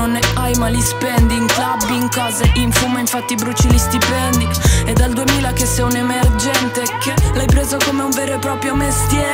non ne hai ma li spendi In club, in case, in fumo infatti bruci gli stipendi. È dal 2000 che sei un emergente Che l'hai preso come un vero e proprio mestiere.